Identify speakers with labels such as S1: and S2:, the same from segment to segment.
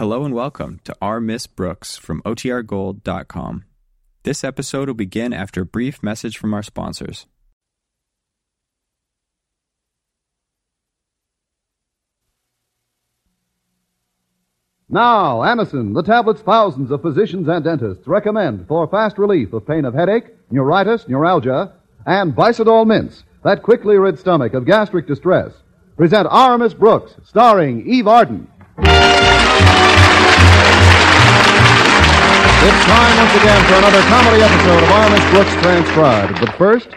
S1: Hello and welcome to Our Miss Brooks from OTRGold.com. This episode will begin after a brief message from our sponsors.
S2: Now, Anacin, the tablets thousands of physicians and dentists recommend for fast relief of pain of headache, neuritis, neuralgia, and Bisodol mints that quickly rid stomach of gastric distress. Present Miss Brooks, starring Eve Arden. It's time once again for another comedy episode of Our Brooks Transcribed. But first,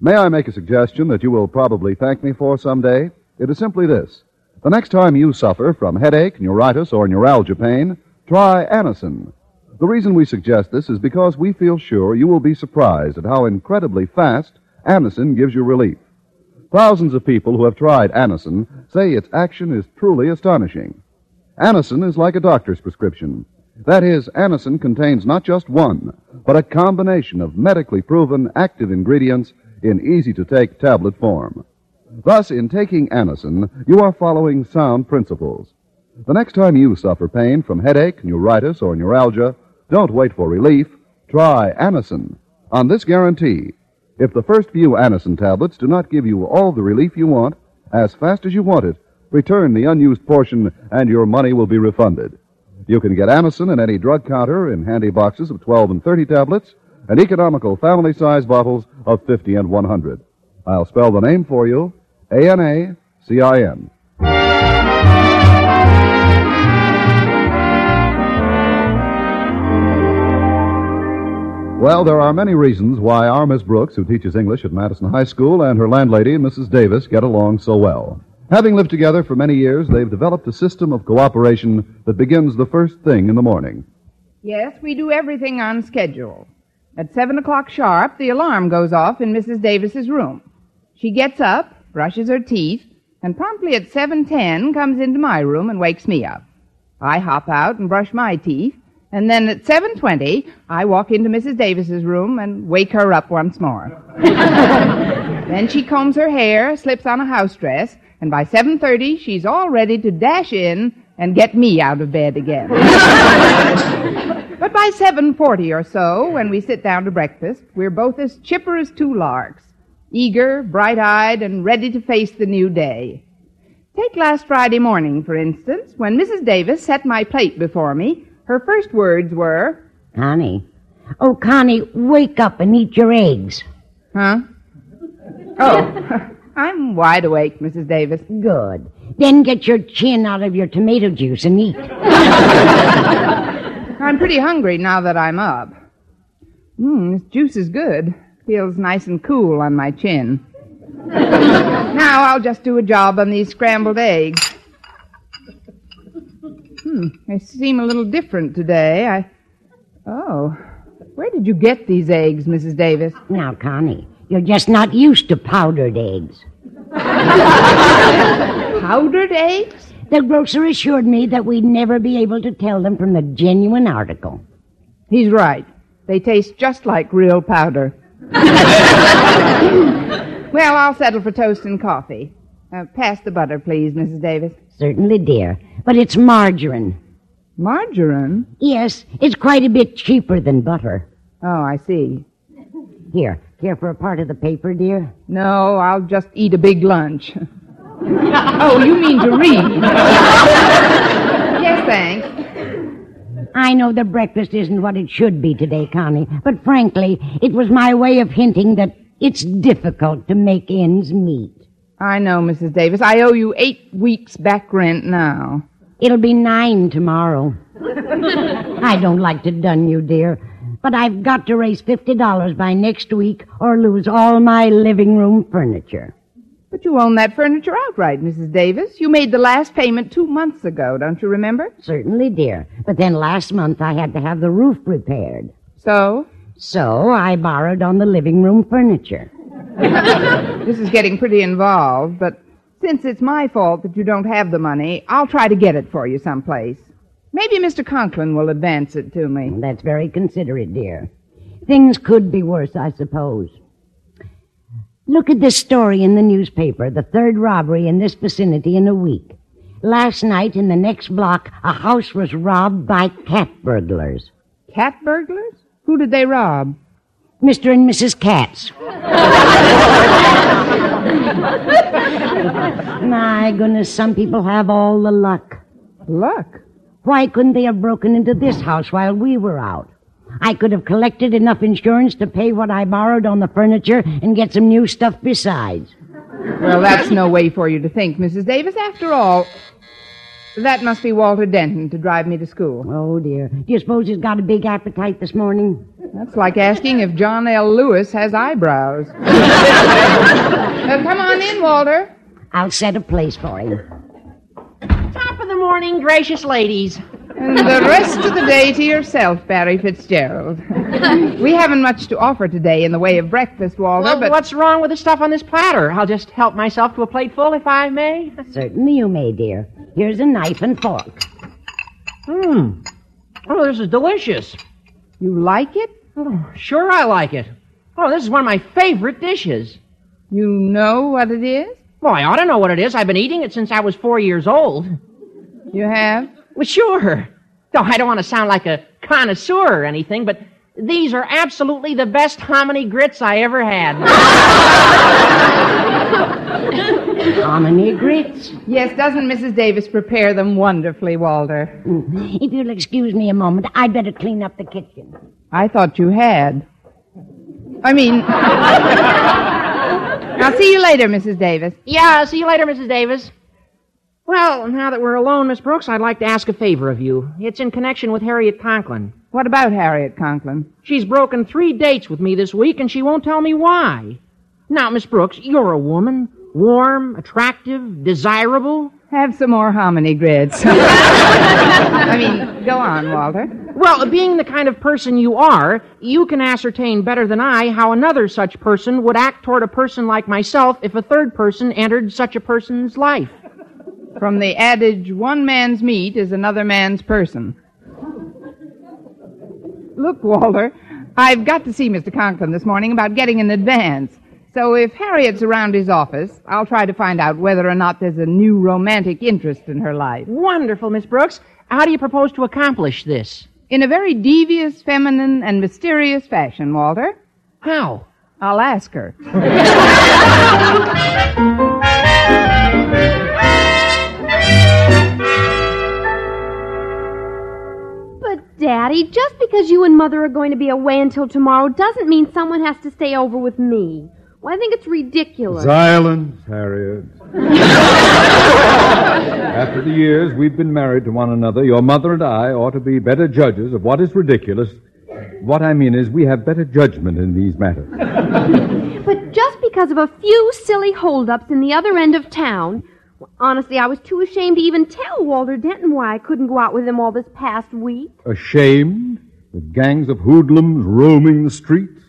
S2: may I make a suggestion that you will probably thank me for someday? It is simply this. The next time you suffer from headache, neuritis, or neuralgia pain, try Anacin. The reason we suggest this is because we feel sure you will be surprised at how incredibly fast Anacin gives you relief. Thousands of people who have tried Anacin say its action is truly astonishing. Anacin is like a doctor's prescription. That is, Anacin contains not just one, but a combination of medically proven active ingredients in easy to take tablet form. Thus, in taking Anacin, you are following sound principles. The next time you suffer pain from headache, neuritis, or neuralgia, don't wait for relief. Try Anacin. On this guarantee, if the first few Anacin tablets do not give you all the relief you want, as fast as you want it, return the unused portion and your money will be refunded. You can get Anacin at any drug counter in handy boxes of 12 and 30 tablets and economical family size bottles of 50 and 100. I'll spell the name for you. A-N-A-C-I-N. Well, there are many reasons why our Miss Brooks, who teaches English at Madison High School, and her landlady, Mrs. Davis, get along so well. Having lived together for many years, they've developed a system of cooperation that begins the first thing in the morning.
S3: Yes, we do everything on schedule. At seven o'clock sharp, the alarm goes off in Mrs. Davis's room. She gets up, brushes her teeth, and promptly at 7.10 comes into my room and wakes me up. I hop out and brush my teeth, and then at 7.20, I walk into Mrs. Davis's room and wake her up once more. then she combs her hair, slips on a house dress, and by 7.30, she's all ready to dash in and get me out of bed again. but by 7.40 or so, when we sit down to breakfast, we're both as chipper as two larks eager, bright-eyed, and ready to face the new day. Take last Friday morning, for instance, when Mrs. Davis set my plate before me, her first words were,
S4: Connie. Oh, Connie, wake up and eat your eggs.
S3: Huh? Oh, I'm wide awake, Mrs. Davis.
S4: Good. Then get your chin out of your tomato juice and eat.
S3: I'm pretty hungry now that I'm up. Mmm, this juice is good. Feels nice and cool on my chin. now I'll just do a job on these scrambled eggs. Hmm, they seem a little different today. I. Oh. Where did you get these eggs, Mrs. Davis?
S4: Now, Connie, you're just not used to powdered eggs.
S3: Powdered eggs?
S4: The grocer assured me that we'd never be able to tell them from the genuine article.
S3: He's right. They taste just like real powder. well, I'll settle for toast and coffee. Uh, pass the butter, please, Mrs. Davis.
S4: Certainly, dear. But it's margarine.
S3: Margarine?
S4: Yes, it's quite a bit cheaper than butter.
S3: Oh, I see.
S4: Here, care for a part of the paper, dear?
S3: No, I'll just eat a big lunch. oh, you mean to read? yes, thanks.
S4: I know the breakfast isn't what it should be today, Connie, but frankly, it was my way of hinting that it's difficult to make ends meet.
S3: I know, Mrs. Davis. I owe you eight weeks back rent now.
S4: It'll be nine tomorrow. I don't like to dun you, dear, but I've got to raise fifty dollars by next week or lose all my living room furniture.
S3: But you own that furniture outright, Mrs. Davis. You made the last payment two months ago, don't you remember?
S4: Certainly, dear. But then last month I had to have the roof repaired.
S3: So?
S4: So I borrowed on the living room furniture.
S3: this is getting pretty involved, but since it's my fault that you don't have the money, I'll try to get it for you someplace. Maybe Mr. Conklin will advance it to me.
S4: That's very considerate, dear. Things could be worse, I suppose. Look at this story in the newspaper the third robbery in this vicinity in a week. Last night in the next block, a house was robbed by cat burglars.
S3: Cat burglars? Who did they rob?
S4: Mr. and Mrs. Katz. My goodness, some people have all the luck.
S3: Luck.
S4: Why couldn't they have broken into this house while we were out? I could have collected enough insurance to pay what I borrowed on the furniture and get some new stuff besides.
S3: Well, that's no way for you to think, Mrs. Davis. After all, that must be Walter Denton to drive me to school.
S4: Oh, dear. Do you suppose he's got a big appetite this morning?
S3: That's like asking if John L. Lewis has eyebrows. Come on in, Walter.
S4: I'll set a place for him.
S5: Top of the morning, gracious ladies.
S3: And the rest of the day to yourself, Barry Fitzgerald. we haven't much to offer today in the way of breakfast, Walter,
S5: Well,
S3: but
S5: what's wrong with the stuff on this platter? I'll just help myself to a plateful, if I may.
S4: Certainly you may, dear. Here's a knife and fork.
S5: Hmm. Oh, this is delicious.
S3: you like it?
S5: Oh, sure, I like it. Oh, this is one of my favorite dishes.
S3: You know what it is?
S5: Well, I ought to know what it is. I've been eating it since I was four years old.
S3: You have?
S5: Well, sure. No, I don't want to sound like a connoisseur or anything, but these are absolutely the best hominy grits I ever had.
S4: Hominy grits.
S3: Yes, doesn't Mrs. Davis prepare them wonderfully, Walter? Mm-hmm.
S4: If you'll excuse me a moment, I'd better clean up the kitchen.
S3: I thought you had. I mean. I'll see you later, Mrs. Davis.
S5: yeah, I'll see you later, Mrs. Davis. Well, now that we're alone, Miss Brooks, I'd like to ask a favor of you. It's in connection with Harriet Conklin.
S3: What about Harriet Conklin?
S5: She's broken three dates with me this week, and she won't tell me why. Now, Miss Brooks, you're a woman. Warm, attractive, desirable.
S3: Have some more hominy grits. I mean, go on, Walter.
S5: Well, being the kind of person you are, you can ascertain better than I how another such person would act toward a person like myself if a third person entered such a person's life.
S3: From the adage, one man's meat is another man's person. Look, Walter, I've got to see Mr. Conklin this morning about getting an advance. So if Harriet's around his office, I'll try to find out whether or not there's a new romantic interest in her life.
S5: Wonderful, Miss Brooks. How do you propose to accomplish this?
S3: In a very devious, feminine, and mysterious fashion, Walter.
S5: How?
S3: I'll ask her.
S6: Daddy, just because you and Mother are going to be away until tomorrow doesn't mean someone has to stay over with me. Well, I think it's ridiculous.
S7: Silence, Harriet. After the years we've been married to one another, your mother and I ought to be better judges of what is ridiculous. What I mean is, we have better judgment in these matters.
S6: But just because of a few silly holdups in the other end of town, well, honestly, I was too ashamed to even tell Walter Denton why I couldn't go out with him all this past week.
S7: Ashamed? With gangs of hoodlums roaming the streets?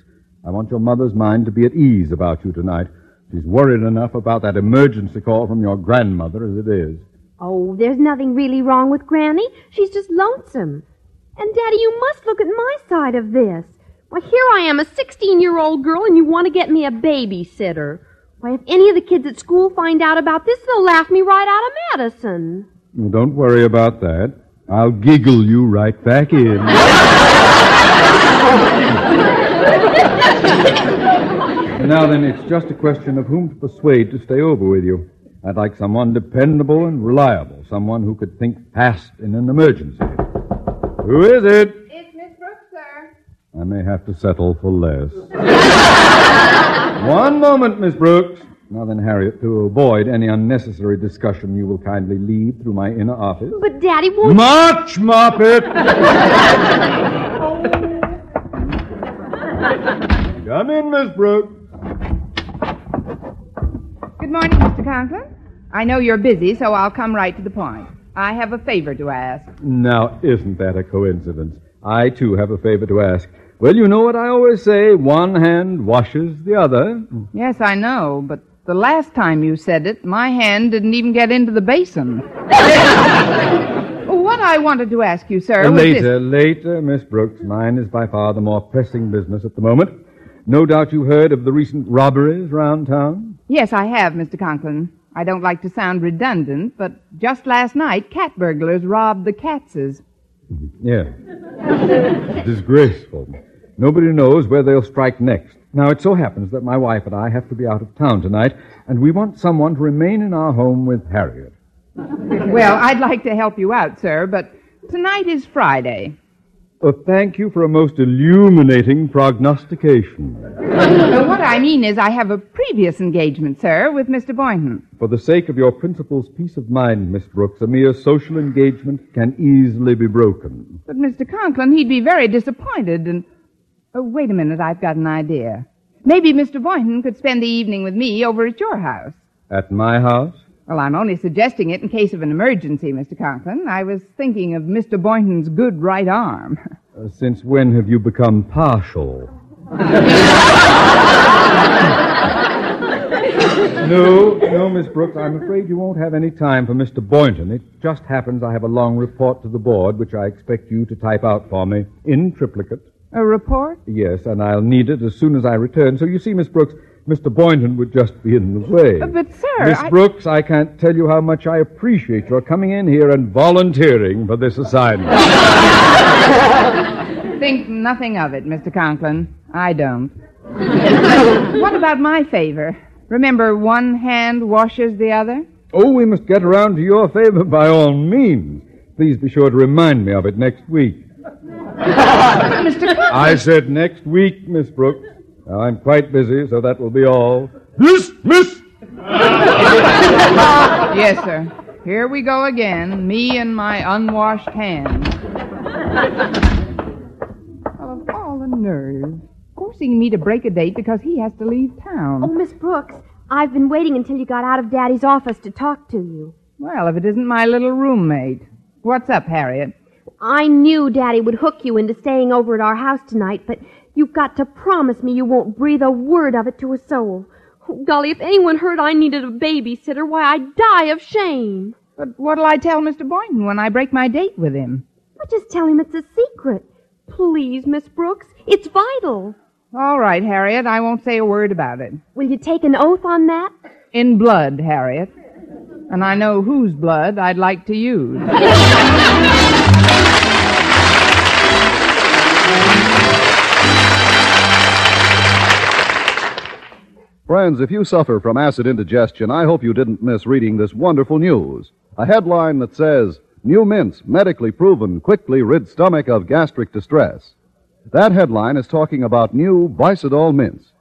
S7: I want your mother's mind to be at ease about you tonight. She's worried enough about that emergency call from your grandmother as it is.
S6: Oh, there's nothing really wrong with Granny. She's just lonesome. And, Daddy, you must look at my side of this. Why, here I am, a 16 year old girl, and you want to get me a babysitter. Why, if any of the kids at school find out about this, they'll laugh me right out of Madison.
S7: Well, don't worry about that. I'll giggle you right back in. now then, it's just a question of whom to persuade to stay over with you. I'd like someone dependable and reliable, someone who could think fast in an emergency. Who is it?
S3: It's Miss Brooks, sir.
S7: I may have to settle for less. One moment, Miss Brooks. Now then, Harriet, to avoid any unnecessary discussion, you will kindly leave through my inner office.
S6: But, Daddy, won't
S7: March, Moppet! Come in, Miss Brooks.
S3: Good morning, Mr. Conklin. I know you're busy, so I'll come right to the point. I have a favor to ask.
S7: Now, isn't that a coincidence? I, too, have a favor to ask. Well, you know what I always say one hand washes the other.
S3: Yes, I know, but the last time you said it, my hand didn't even get into the basin. what I wanted to ask you, sir, was this.
S7: later, later, Miss Brooks. Mine is by far the more pressing business at the moment. No doubt you heard of the recent robberies round town.
S3: Yes, I have, Mr. Conklin. I don't like to sound redundant, but just last night, cat burglars robbed the Katzes.
S7: Yes. Disgraceful. Nobody knows where they'll strike next. Now, it so happens that my wife and I have to be out of town tonight, and we want someone to remain in our home with Harriet.
S3: Well, I'd like to help you out, sir, but tonight is Friday.
S7: Uh, thank you for a most illuminating prognostication.
S3: Uh, what I mean is, I have a previous engagement, sir, with Mr. Boynton.
S7: For the sake of your principal's peace of mind, Miss Brooks, a mere social engagement can easily be broken.
S3: But Mr. Conklin, he'd be very disappointed, and. Oh, wait a minute, I've got an idea. Maybe Mr. Boynton could spend the evening with me over at your house.
S7: At my house?
S3: Well, I'm only suggesting it in case of an emergency, Mr. Conklin. I was thinking of Mr. Boynton's good right arm.
S7: Uh, since when have you become partial? no, no, Miss Brooks. I'm afraid you won't have any time for Mr. Boynton. It just happens I have a long report to the board, which I expect you to type out for me in triplicate.
S3: A report?
S7: Yes, and I'll need it as soon as I return. So you see, Miss Brooks, Mr. Boynton would just be in the way.
S3: Uh, but, sir.
S7: Miss
S3: I...
S7: Brooks, I can't tell you how much I appreciate your coming in here and volunteering for this assignment.
S3: Think nothing of it, Mr. Conklin. I don't. what about my favor? Remember, one hand washes the other?
S7: Oh, we must get around to your favor by all means. Please be sure to remind me of it next week.
S3: Mr. Conklin.
S7: I said next week, Miss Brooks. Now, I'm quite busy, so that will be all. Miss, miss!
S3: yes, sir. Here we go again, me and my unwashed hands. well, of all the nerve. Forcing me to break a date because he has to leave town.
S6: Oh, Miss Brooks, I've been waiting until you got out of Daddy's office to talk to you.
S3: Well, if it isn't my little roommate. What's up, Harriet?
S6: I knew Daddy would hook you into staying over at our house tonight, but you've got to promise me you won't breathe a word of it to a soul. Oh, golly, if anyone heard I needed a babysitter, why, I'd die of shame.
S3: But what'll I tell Mr. Boynton when I break my date with him?
S6: But just tell him it's a secret. Please, Miss Brooks, it's vital.
S3: All right, Harriet, I won't say a word about it.
S6: Will you take an oath on that?
S3: In blood, Harriet. And I know whose blood I'd like to use.
S2: Friends, if you suffer from acid indigestion, I hope you didn't miss reading this wonderful news. A headline that says, New mints medically proven quickly rid stomach of gastric distress. That headline is talking about new Bisodol mints.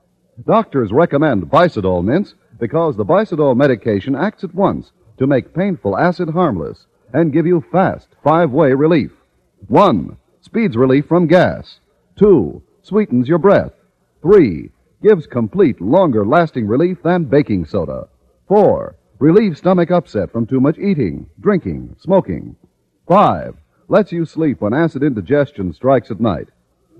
S2: Doctors recommend Bisodol mints because the Bisodol medication acts at once to make painful acid harmless and give you fast five-way relief. One, speeds relief from gas. Two, sweetens your breath. Three, gives complete, longer lasting relief than baking soda. Four, relieves stomach upset from too much eating, drinking, smoking. Five, lets you sleep when acid indigestion strikes at night.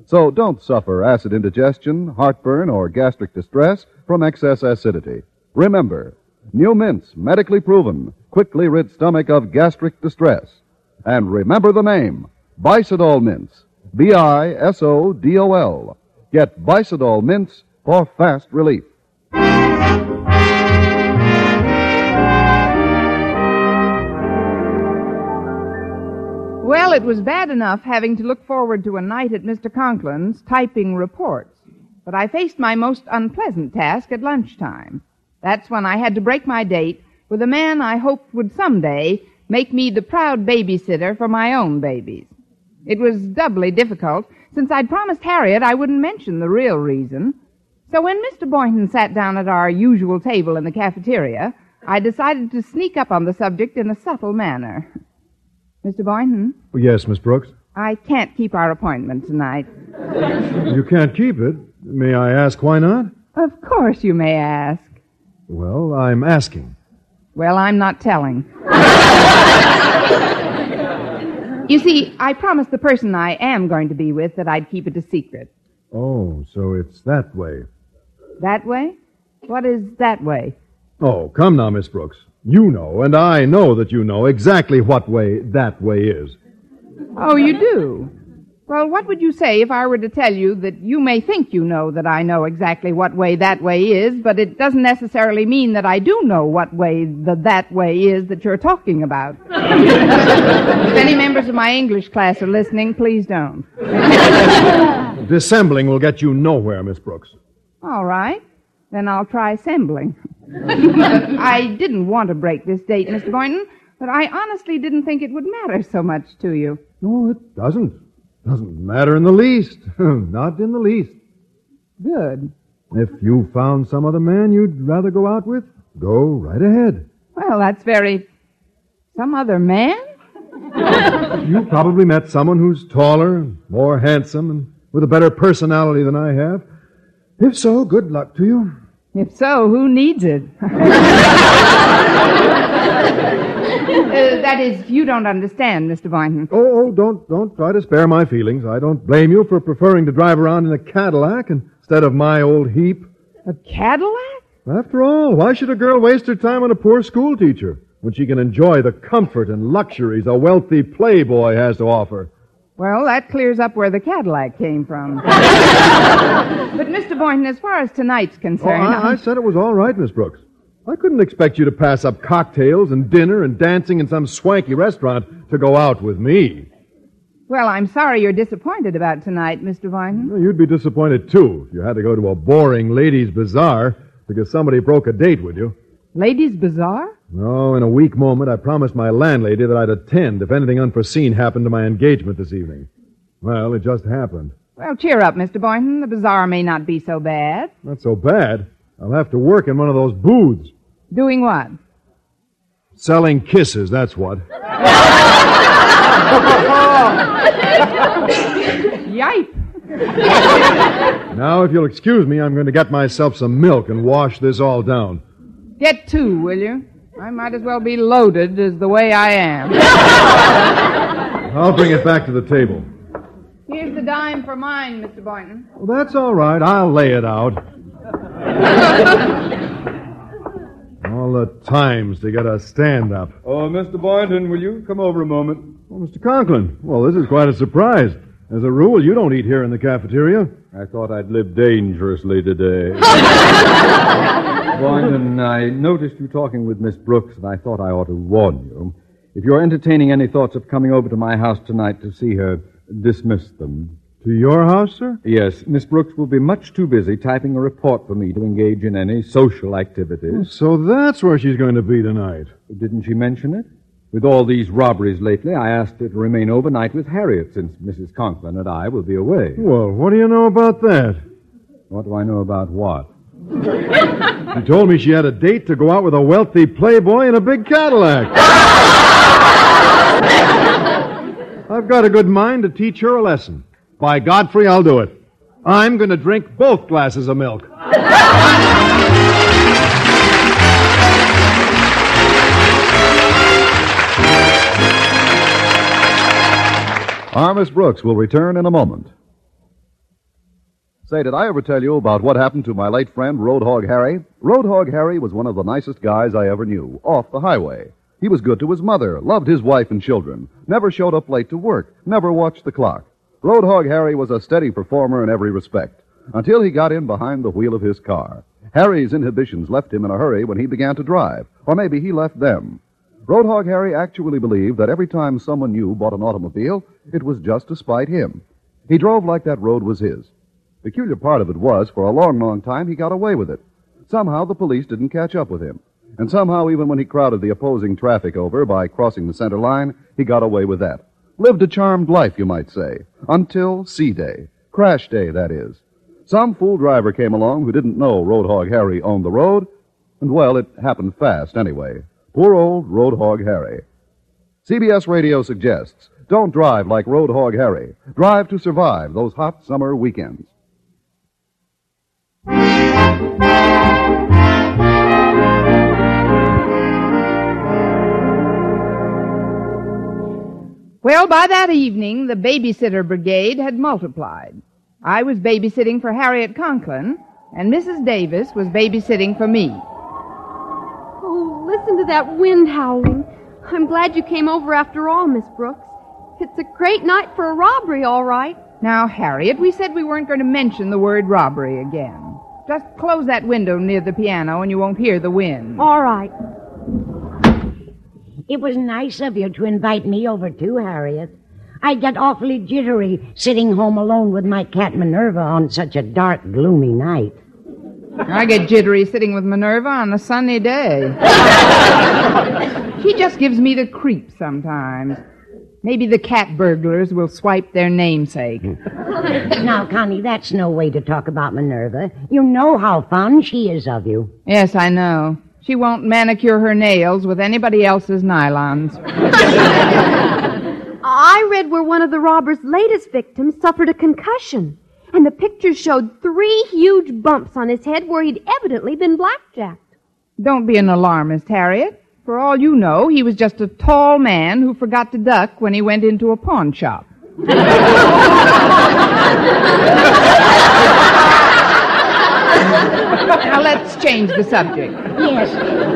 S2: So don't suffer acid indigestion, heartburn, or gastric distress from excess acidity. Remember, new mints, medically proven, quickly rid stomach of gastric distress. And remember the name, Bisodol mints. B-I-S-O-D-O-L. Get Bisodol mints for fast relief.
S3: Well, it was bad enough having to look forward to a night at Mr. Conklin's typing reports. But I faced my most unpleasant task at lunchtime. That's when I had to break my date with a man I hoped would someday make me the proud babysitter for my own babies. It was doubly difficult since I'd promised Harriet I wouldn't mention the real reason. So when Mr. Boynton sat down at our usual table in the cafeteria, I decided to sneak up on the subject in a subtle manner. Mr. Boynton,
S8: Yes, Miss Brooks.
S3: I can't keep our appointment tonight.
S8: You can't keep it. May I ask why not?
S3: Of course you may ask.
S8: Well, I'm asking.
S3: Well, I'm not telling. you see, I promised the person I am going to be with that I'd keep it a secret.
S8: Oh, so it's that way.
S3: That way? What is that way?
S8: Oh, come now, Miss Brooks. You know, and I know that you know exactly what way that way is.
S3: Oh, you do? Well, what would you say if I were to tell you that you may think you know that I know exactly what way that way is, but it doesn't necessarily mean that I do know what way the that way is that you're talking about? if any members of my English class are listening, please don't.
S8: Dissembling will get you nowhere, Miss Brooks.
S3: All right. Then I'll try assembling. I didn't want to break this date, Mr. Boynton, but I honestly didn't think it would matter so much to you.
S8: No, it doesn't. Doesn't matter in the least. Not in the least.
S3: Good.
S8: If you found some other man you'd rather go out with, go right ahead.
S3: Well, that's very. Some other man?
S8: You probably met someone who's taller, and more handsome, and with a better personality than I have. If so, good luck to you.
S3: If so, who needs it? Uh, that is, you don't understand, Mr. Boynton.
S8: Oh, oh, don't don't try to spare my feelings. I don't blame you for preferring to drive around in a Cadillac instead of my old heap.
S3: A Cadillac?
S8: After all, why should a girl waste her time on a poor schoolteacher when she can enjoy the comfort and luxuries a wealthy playboy has to offer?
S3: Well, that clears up where the Cadillac came from. but, Mr. Boynton, as far as tonight's
S8: Oh,
S3: concerned.
S8: I, I said it was all right, Miss Brooks. I couldn't expect you to pass up cocktails and dinner and dancing in some swanky restaurant to go out with me.
S3: Well, I'm sorry you're disappointed about tonight, Mr. Boynton.
S8: Well, You'd be disappointed, too, if you had to go to a boring ladies' bazaar because somebody broke a date with you.
S3: Ladies' Bazaar?
S8: No, in a weak moment, I promised my landlady that I'd attend if anything unforeseen happened to my engagement this evening. Well, it just happened.
S3: Well, cheer up, Mr. Boynton. The bazaar may not be so bad.
S8: Not so bad. I'll have to work in one of those booths.
S3: Doing what?
S8: Selling kisses, that's what.
S3: Yipe.
S8: Now, if you'll excuse me, I'm going to get myself some milk and wash this all down.
S3: Get two, will you? I might as well be loaded as the way I am.
S8: I'll bring it back to the table.
S3: Here's the dime for mine, Mr. Boynton.
S8: Well, that's all right. I'll lay it out. all the times to get a stand up.
S7: Oh, Mr. Boynton, will you come over a moment?
S8: Oh, Mr. Conklin. Well, this is quite a surprise. As a rule, you don't eat here in the cafeteria.
S7: I thought I'd live dangerously today. Boynton, I noticed you talking with Miss Brooks, and I thought I ought to warn you. If you're entertaining any thoughts of coming over to my house tonight to see her, dismiss them.
S8: To your house, sir?
S7: Yes, Miss Brooks will be much too busy typing a report for me to engage in any social activities.
S8: Oh, so that's where she's going to be tonight.
S7: Didn't she mention it? With all these robberies lately, I asked her to remain overnight with Harriet, since Mrs. Conklin and I will be away.
S8: Well, what do you know about that?
S7: What do I know about what?
S8: She told me she had a date to go out with a wealthy playboy in a big Cadillac. I've got a good mind to teach her a lesson. By Godfrey, I'll do it. I'm going to drink both glasses of milk.
S2: Our Miss Brooks will return in a moment. Say, did I ever tell you about what happened to my late friend, Roadhog Harry? Roadhog Harry was one of the nicest guys I ever knew, off the highway. He was good to his mother, loved his wife and children, never showed up late to work, never watched the clock. Roadhog Harry was a steady performer in every respect, until he got in behind the wheel of his car. Harry's inhibitions left him in a hurry when he began to drive, or maybe he left them. Roadhog Harry actually believed that every time someone new bought an automobile, it was just to spite him. He drove like that road was his. Peculiar part of it was, for a long, long time, he got away with it. Somehow the police didn't catch up with him. And somehow, even when he crowded the opposing traffic over by crossing the center line, he got away with that. Lived a charmed life, you might say. Until C Day. Crash Day, that is. Some fool driver came along who didn't know Roadhog Harry owned the road, and well, it happened fast anyway. Poor old Roadhog Harry. CBS Radio suggests don't drive like Roadhog Harry. Drive to survive those hot summer weekends.
S3: Well, by that evening, the babysitter brigade had multiplied. I was babysitting for Harriet Conklin, and Mrs. Davis was babysitting for me.
S6: Listen to that wind howling. I'm glad you came over after all, Miss Brooks. It's a great night for a robbery, all right.
S3: Now, Harriet, we said we weren't going to mention the word robbery again. Just close that window near the piano and you won't hear the wind.
S6: All right.
S4: It was nice of you to invite me over too, Harriet. I get awfully jittery sitting home alone with my cat Minerva on such a dark, gloomy night.
S3: I get jittery sitting with Minerva on a sunny day. she just gives me the creep sometimes. Maybe the cat burglars will swipe their namesake.
S4: now, Connie, that's no way to talk about Minerva. You know how fond she is of you.
S3: Yes, I know. She won't manicure her nails with anybody else's nylons.
S6: I read where one of the robber's latest victims suffered a concussion, and the pictures showed three huge bumps on his head where he'd evidently been blackjacked.
S3: Don't be an alarmist, Harriet. For all you know, he was just a tall man who forgot to duck when he went into a pawn shop. now let's change the subject.
S4: Yes,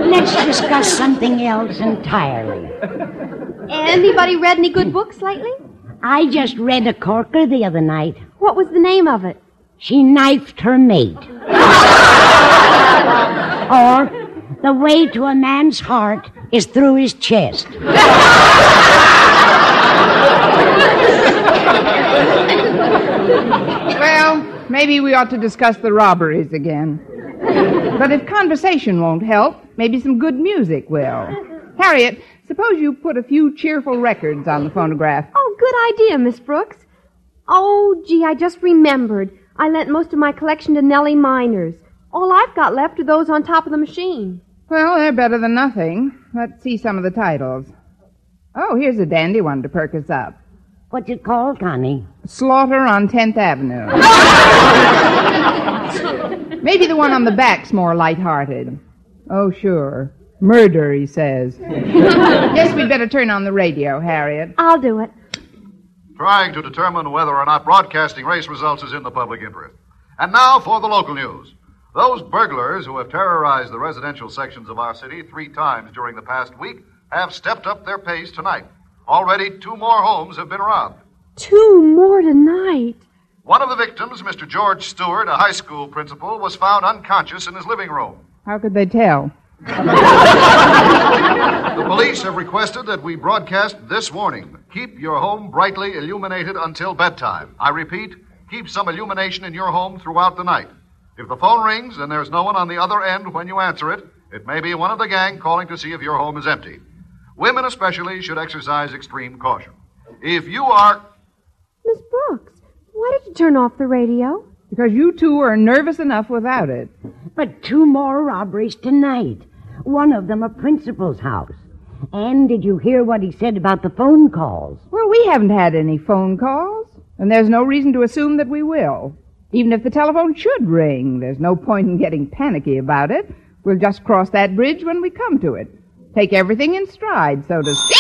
S4: let's discuss something else entirely.
S6: Anybody read any good books lately?
S4: I just read a corker the other night.
S6: What was the name of it?
S4: She knifed her mate. or, the way to a man's heart is through his chest.
S3: well, maybe we ought to discuss the robberies again. But if conversation won't help, maybe some good music will. Harriet, suppose you put a few cheerful records on the phonograph.
S6: Oh, good idea, Miss Brooks. Oh, gee, I just remembered. I lent most of my collection to Nellie Miners. All I've got left are those on top of the machine.
S3: Well, they're better than nothing. Let's see some of the titles. Oh, here's a dandy one to perk us up.
S4: What's it called, Connie?
S3: Slaughter on 10th Avenue. Maybe the one on the back's more light-hearted. Oh, sure. Murder, he says. Guess we'd better turn on the radio, Harriet.
S6: I'll do it.
S2: Trying to determine whether or not broadcasting race results is in the public interest. And now for the local news. Those burglars who have terrorized the residential sections of our city three times during the past week have stepped up their pace tonight. Already, two more homes have been robbed.
S6: Two more tonight.
S2: One of the victims, Mr. George Stewart, a high school principal, was found unconscious in his living room.
S3: How could they tell?
S2: The police have requested that we broadcast this warning. Keep your home brightly illuminated until bedtime. I repeat, keep some illumination in your home throughout the night. If the phone rings and there's no one on the other end when you answer it, it may be one of the gang calling to see if your home is empty. Women especially should exercise extreme caution. If you are.
S6: Miss Brooks, why did you turn off the radio?
S3: Because you two are nervous enough without it.
S4: But two more robberies tonight. One of them a principal's house. And did you hear what he said about the phone calls?
S3: Well, we haven't had any phone calls, and there's no reason to assume that we will. Even if the telephone should ring, there's no point in getting panicky about it. We'll just cross that bridge when we come to it. Take everything in stride, so to speak.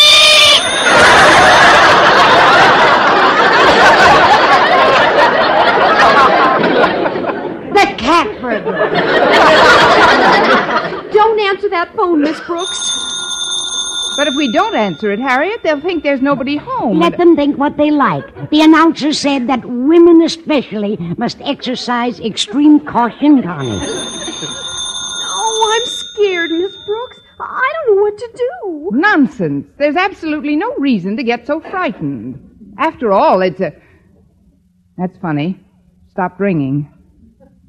S4: the cat burglar.
S6: Don't answer that phone, Miss Brooks.
S3: But if we don't answer it, Harriet, they'll think there's nobody home.
S4: Let them think what they like. The announcer said that women especially must exercise extreme caution, Connie.
S6: Oh, I'm scared, Miss Brooks. I don't know what to do.
S3: Nonsense. There's absolutely no reason to get so frightened. After all, it's a. That's funny. Stopped ringing.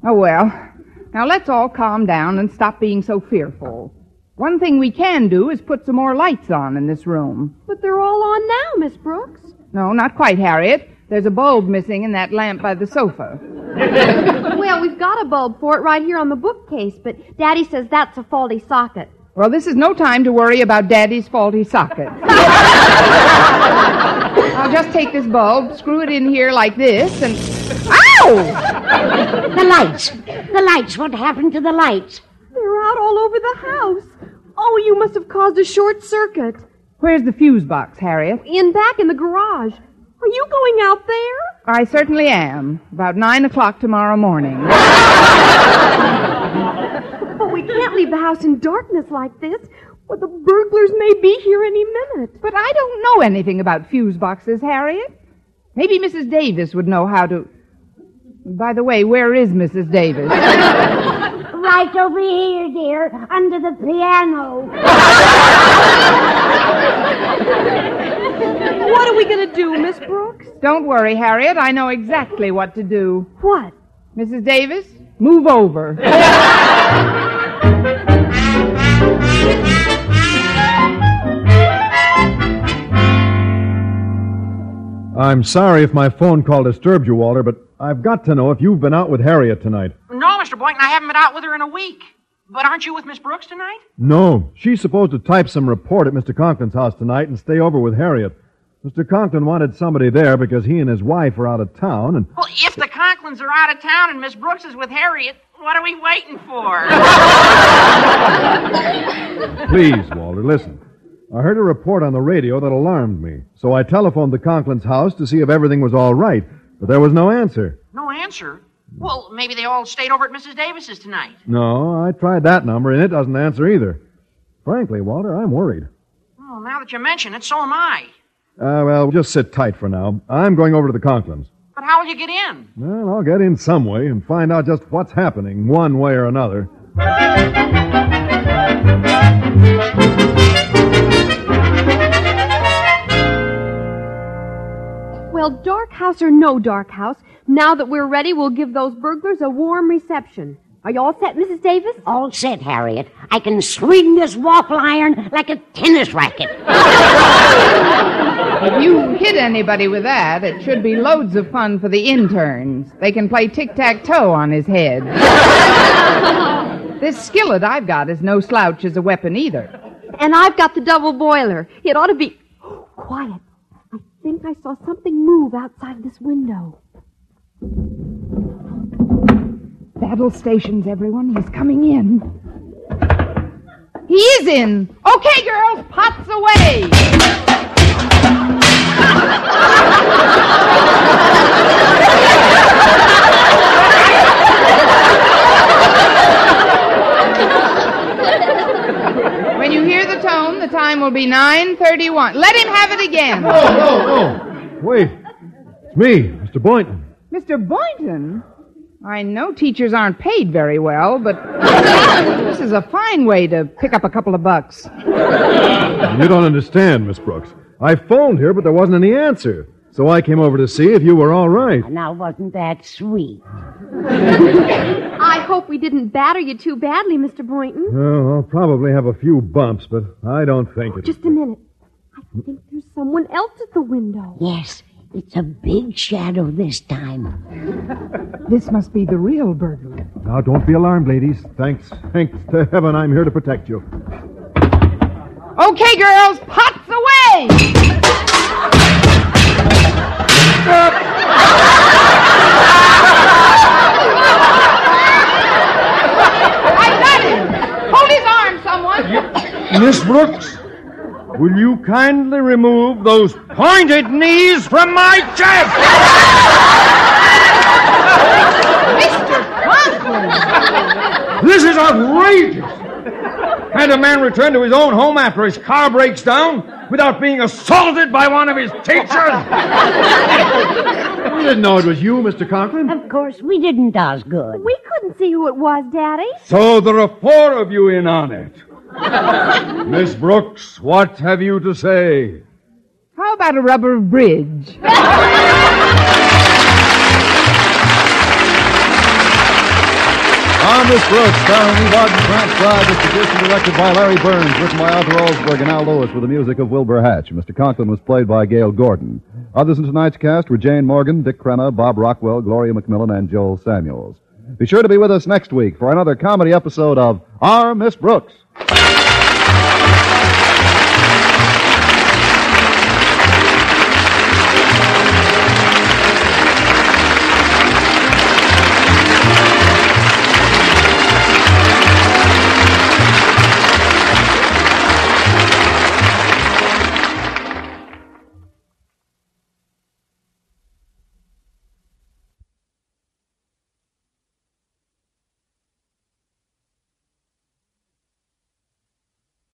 S3: Oh, well. Now let's all calm down and stop being so fearful. One thing we can do is put some more lights on in this room.
S6: But they're all on now, Miss Brooks.
S3: No, not quite, Harriet. There's a bulb missing in that lamp by the sofa.
S6: well, we've got a bulb for it right here on the bookcase, but Daddy says that's a faulty socket.
S3: Well, this is no time to worry about Daddy's faulty socket. I'll just take this bulb, screw it in here like this, and. Ow!
S4: The lights. The lights. What happened to the lights?
S6: They're out all over the house. Oh, you must have caused a short circuit.
S3: Where's the fuse box, Harriet?
S6: In back in the garage. Are you going out there?
S3: I certainly am. About nine o'clock tomorrow morning.
S6: But we can't leave the house in darkness like this. Well, the burglars may be here any minute.
S3: But I don't know anything about fuse boxes, Harriet. Maybe Mrs. Davis would know how to. By the way, where is Mrs. Davis?
S4: Right over here, dear, under the piano.
S6: What are we going to do, Miss Brooks?
S3: Don't worry, Harriet. I know exactly what to do.
S6: What?
S3: Mrs. Davis, move over.
S8: I'm sorry if my phone call disturbed you, Walter, but I've got to know if you've been out with Harriet tonight.
S5: No, Mr. Boynton, I haven't been out with her in a week. But aren't you with Miss Brooks tonight?
S8: No. She's supposed to type some report at Mr. Conklin's house tonight and stay over with Harriet. Mr. Conklin wanted somebody there because he and his wife are out of town, and
S5: Well, if the Conklins are out of town and Miss Brooks is with Harriet, what are we waiting for?
S8: please, Walter, listen. I heard a report on the radio that alarmed me, so I telephoned the Conklin's house to see if everything was all right, but there was no answer.
S5: no answer? Well, maybe they all stayed over at Mrs. Davis's tonight.
S8: No, I tried that number, and it doesn't answer either. Frankly, Walter, I'm worried.
S5: Well, now that you mention it, so am I.
S8: Uh, well, just sit tight for now. I'm going over to the Conklins.
S5: But how will you get in?
S8: Well, I'll get in some way and find out just what's happening, one way or another.
S6: Well, dark house or no dark house, now that we're ready, we'll give those burglars a warm reception. Are you all set, Mrs. Davis?
S4: All set, Harriet. I can swing this waffle iron like a tennis racket.
S3: if you hit anybody with that, it should be loads of fun for the interns. They can play tic tac toe on his head. this skillet I've got is no slouch as a weapon either.
S6: And I've got the double boiler. It ought to be. Quiet. Think I saw something move outside this window.
S3: Battle stations, everyone. He's coming in. He is in. Okay, girls, pots away. when you hear the tone, the time will be 9.31. Let him have it again.
S8: Oh, oh, oh. Wait. It's me, Mr. Boynton.
S3: Mr. Boynton? I know teachers aren't paid very well, but this is a fine way to pick up a couple of bucks.
S8: You don't understand, Miss Brooks. I phoned here, but there wasn't any answer. So I came over to see if you were all right.
S4: Now, wasn't that sweet?
S6: I hope we didn't batter you too badly, Mr. Boynton.
S8: Well, I'll probably have a few bumps, but I don't think it.
S6: Just a minute. I think there's someone else at the window.
S4: Yes, it's a big shadow this time.
S3: This must be the real burglar.
S8: Now, don't be alarmed, ladies. Thanks, thanks to heaven I'm here to protect you.
S3: Okay, girls, pots away! I got him! Hold his arm, someone!
S7: Miss Brooks, will you kindly remove those pointed knees from my chest?
S3: Mr. Conklin!
S7: This is outrageous. Can't a man return to his own home after his car breaks down without being assaulted by one of his teachers?
S8: We didn't know it was you, Mr. Conklin.
S4: Of course, we didn't Osgood.
S6: We couldn't see who it was, Daddy.
S7: So there are four of you in on it. Miss Brooks, what have you to say?
S3: How about a rubber bridge?
S2: On Miss Brooks, starring Eve Arden, transcribed, this edition directed by Larry Berns, written by Arthur Alsberg and Al Lewis with the music of Wilbur Hatch. Mr. Conklin was played by Gale Gordon. Others in tonight's cast were Jane Morgan, Dick Crenna, Bob Rockwell, Gloria McMillan, and Joel Samuels. Be sure to be with us next week for another comedy episode of Our Miss Brooks.